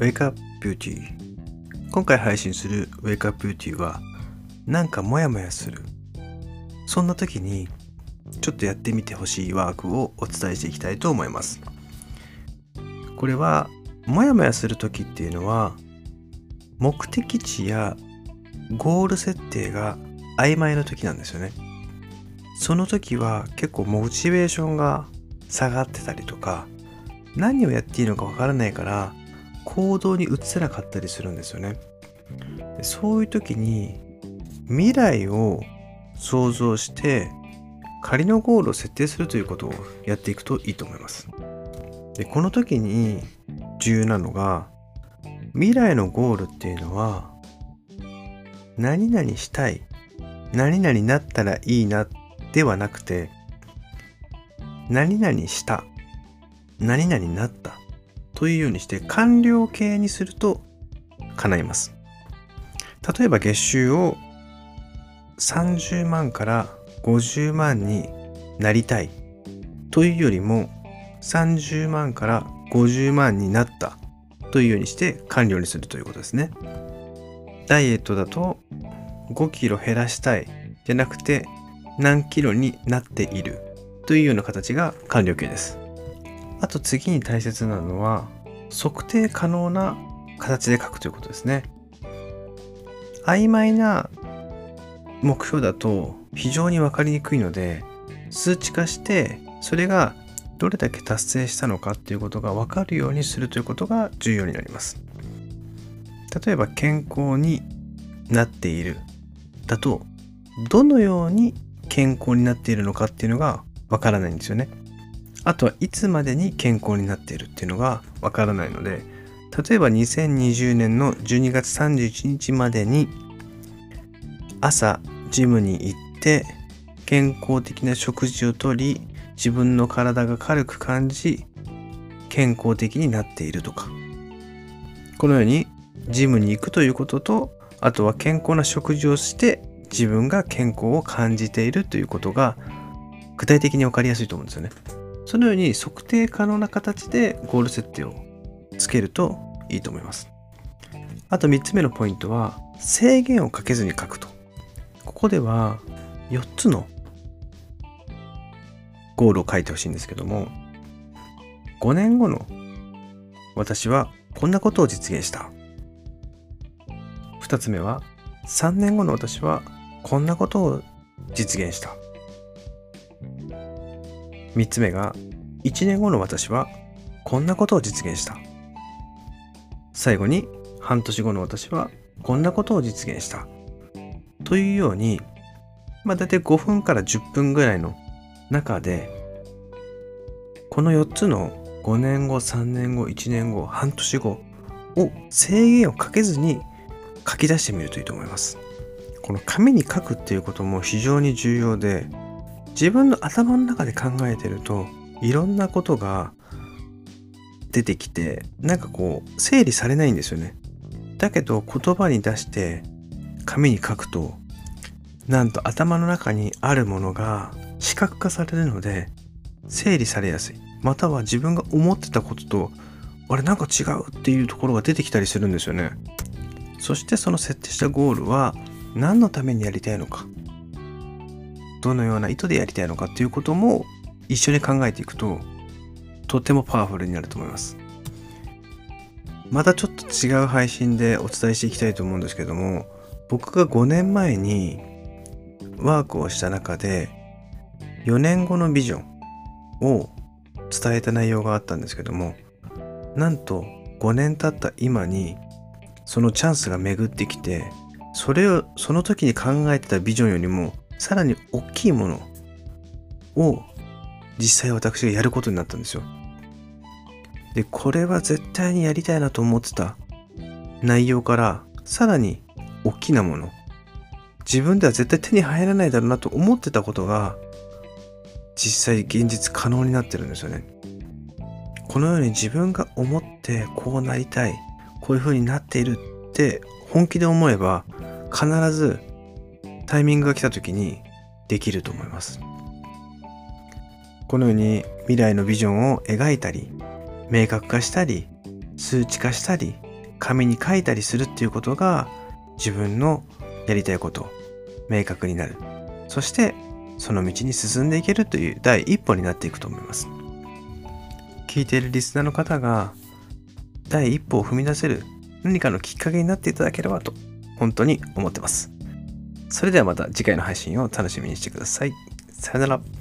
Wake Up Beauty 今回配信する Wake Up Beauty はなんかモヤモヤする。そんな時にちょっとやってみてほしいワークをお伝えしていきたいと思います。これはモヤモヤする時っていうのは目的地やゴール設定が曖昧な時なんですよね。その時は結構モチベーションが下がってたりとか何をやっていいのかわからないから行動に移せなかったりするんですよね。そういう時に未来を想像して仮のゴールを設定するということをやっていくといいと思います。でこの時に重要なのが未来のゴールっていうのは何々したい何々なったらいいなではなくて何々した何々なった。というようにして完了形にすると叶います例えば月収を30万から50万になりたいというよりも30万から50万になったというようにして完了にするということですね。ダイエットだと5キロ減らしたいじゃなくて何キロになっているというような形が完了形です。あと次に大切なのは測定可能な形で書くということですね。曖昧な目標だと非常に分かりにくいので数値化してそれがどれだけ達成したのかっていうことが分かるようにするということが重要になります例えば健康になっているだとどのように健康になっているのかっていうのが分からないんですよねあとはいつまでに健康になっているっていうのが分からないので例えば2020年の12月31日までに朝ジムに行って健康的な食事をとり自分の体が軽く感じ健康的になっているとかこのようにジムに行くということとあとは健康な食事をして自分が健康を感じているということが具体的に分かりやすいと思うんですよね。そのように測定可能な形でゴール設定をつけるといいと思います。あと3つ目のポイントは制限をかけずに書くと。ここでは4つのゴールを書いてほしいんですけども5年後の私はこんなことを実現した2つ目は3年後の私はこんなことを実現した3つ目が1年後の私はこんなことを実現した。最後に半年後の私はこんなことを実現した。というようにまあ大体5分から10分ぐらいの中でこの4つの5年後3年後1年後半年後を制限をかけずに書き出してみるといいと思います。この紙に書くっていうことも非常に重要で自分の頭の中で考えてるといろんなことが出てきてなんかこう整理されないんですよね。だけど言葉に出して紙に書くとなんと頭の中にあるものが視覚化されるので整理されやすい。または自分が思ってたこととあれなんか違うっていうところが出てきたりするんですよね。そしてその設定したゴールは何のためにやりたいのか。どのような意図でやりたいのかっていうことも一緒に考えていくととてもパワフルになると思います。またちょっと違う配信でお伝えしていきたいと思うんですけども僕が5年前にワークをした中で4年後のビジョンを伝えた内容があったんですけどもなんと5年経った今にそのチャンスが巡ってきてそれをその時に考えてたビジョンよりもさらに大きいものを実際私がやることになったんですよ。で、これは絶対にやりたいなと思ってた内容からさらに大きなもの自分では絶対手に入らないだろうなと思ってたことが実際現実可能になってるんですよね。このように自分が思ってこうなりたいこういう風になっているって本気で思えば必ずタイミングが来た時にできると思います。このように未来のビジョンを描いたり明確化したり数値化したり紙に書いたりするっていうことが自分のやりたいこと明確になる。そしてその道に進んでいけるという第一歩になっていくと思います。聞いているリスナーの方が第一歩を踏み出せる何かのきっかけになっていただければと本当に思ってます。それではまた次回の配信を楽しみにしてください。さよなら。